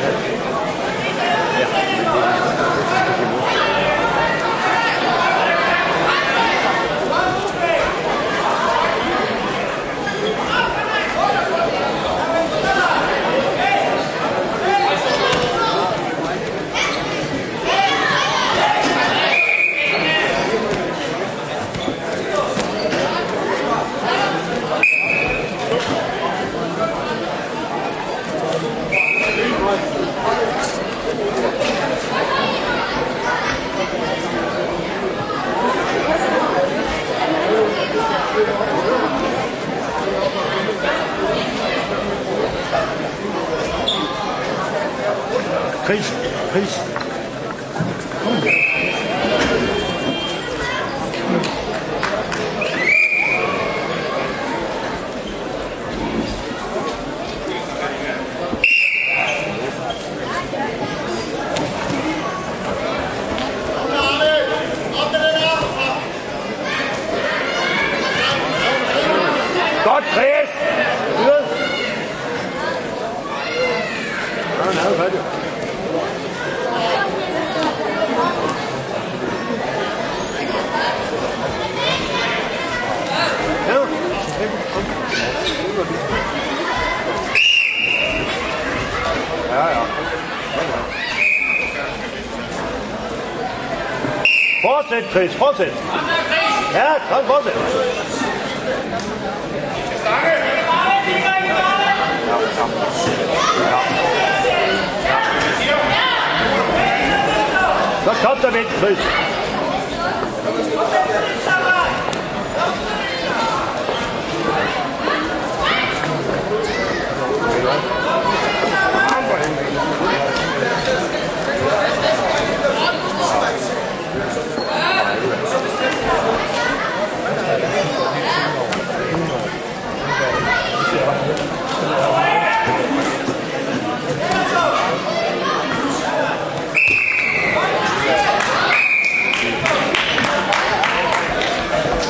Gracias. Chris, Chris. Godt, Chris! Videre. Ja, han havde fat, jo. Fortsæt, Chris, fortsæt. Ja, kom, fortsæt. Så kom der væk, Chris.